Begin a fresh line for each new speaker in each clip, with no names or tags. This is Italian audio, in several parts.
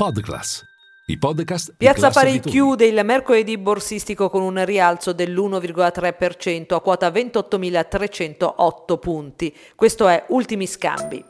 Podclass, i podcast
Piazza
abitudini.
chiude il mercoledì borsistico con un rialzo dell'1,3% a quota 28.308 punti. Questo è Ultimi Scambi.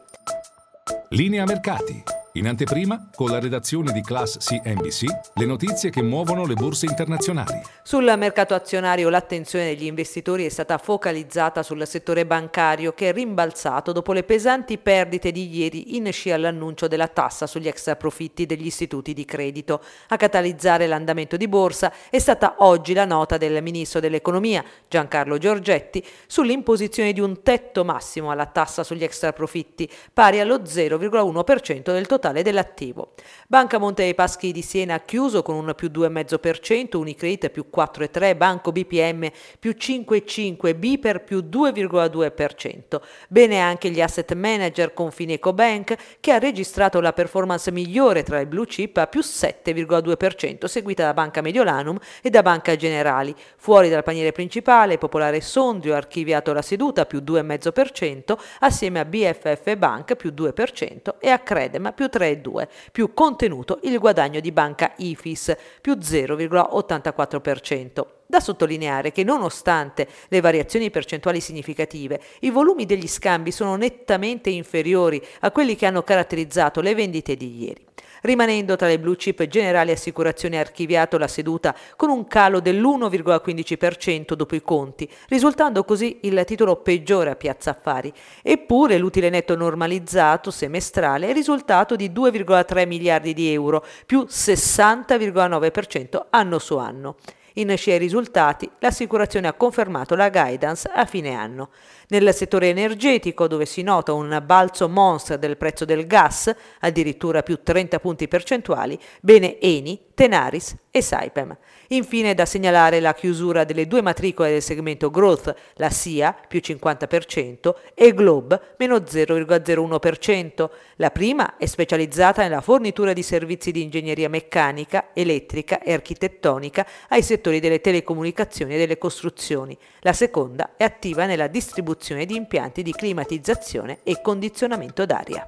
Linea mercati. In anteprima, con la redazione di Class CNBC, le notizie che muovono le borse internazionali.
Sul mercato azionario l'attenzione degli investitori è stata focalizzata sul settore bancario che è rimbalzato dopo le pesanti perdite di ieri in scia all'annuncio della tassa sugli extra profitti degli istituti di credito. A catalizzare l'andamento di borsa è stata oggi la nota del ministro dell'economia Giancarlo Giorgetti sull'imposizione di un tetto massimo alla tassa sugli extra profitti pari allo 0,1% del totale dell'attivo. Banca Monte dei Paschi di Siena ha chiuso con un più 2,5%, Unicredit più 4,3%, Banco BPM più 5,5%, Biper più 2,2%. Bene anche gli asset manager con Fineco Bank che ha registrato la performance migliore tra i blue chip a più 7,2%, seguita da Banca Mediolanum e da Banca Generali. Fuori dal paniere principale, Popolare Sondrio ha archiviato la seduta più 2,5% assieme a BFF Bank più 2% e a Credem più 3,2%, più contenuto il guadagno di Banca Ifis più 0,84%. Da sottolineare che nonostante le variazioni percentuali significative, i volumi degli scambi sono nettamente inferiori a quelli che hanno caratterizzato le vendite di ieri. Rimanendo tra le blue chip Generali Assicurazioni ha archiviato la seduta con un calo dell'1,15% dopo i conti, risultando così il titolo peggiore a Piazza Affari. Eppure l'utile netto normalizzato semestrale è risultato di 2,3 miliardi di euro, più 60,9% anno su anno. In scia ai risultati, l'assicurazione ha confermato la guidance a fine anno. Nel settore energetico, dove si nota un balzo monster del prezzo del gas, addirittura più 30 punti percentuali, bene Eni, Tenaris e Saipem. Infine da segnalare la chiusura delle due matricole del segmento Growth, la SIA più 50% e Globe meno 0,01%. La prima è specializzata nella fornitura di servizi di ingegneria meccanica, elettrica e architettonica ai settori delle telecomunicazioni e delle costruzioni. La seconda è attiva nella distribuzione di impianti di climatizzazione e condizionamento d'aria.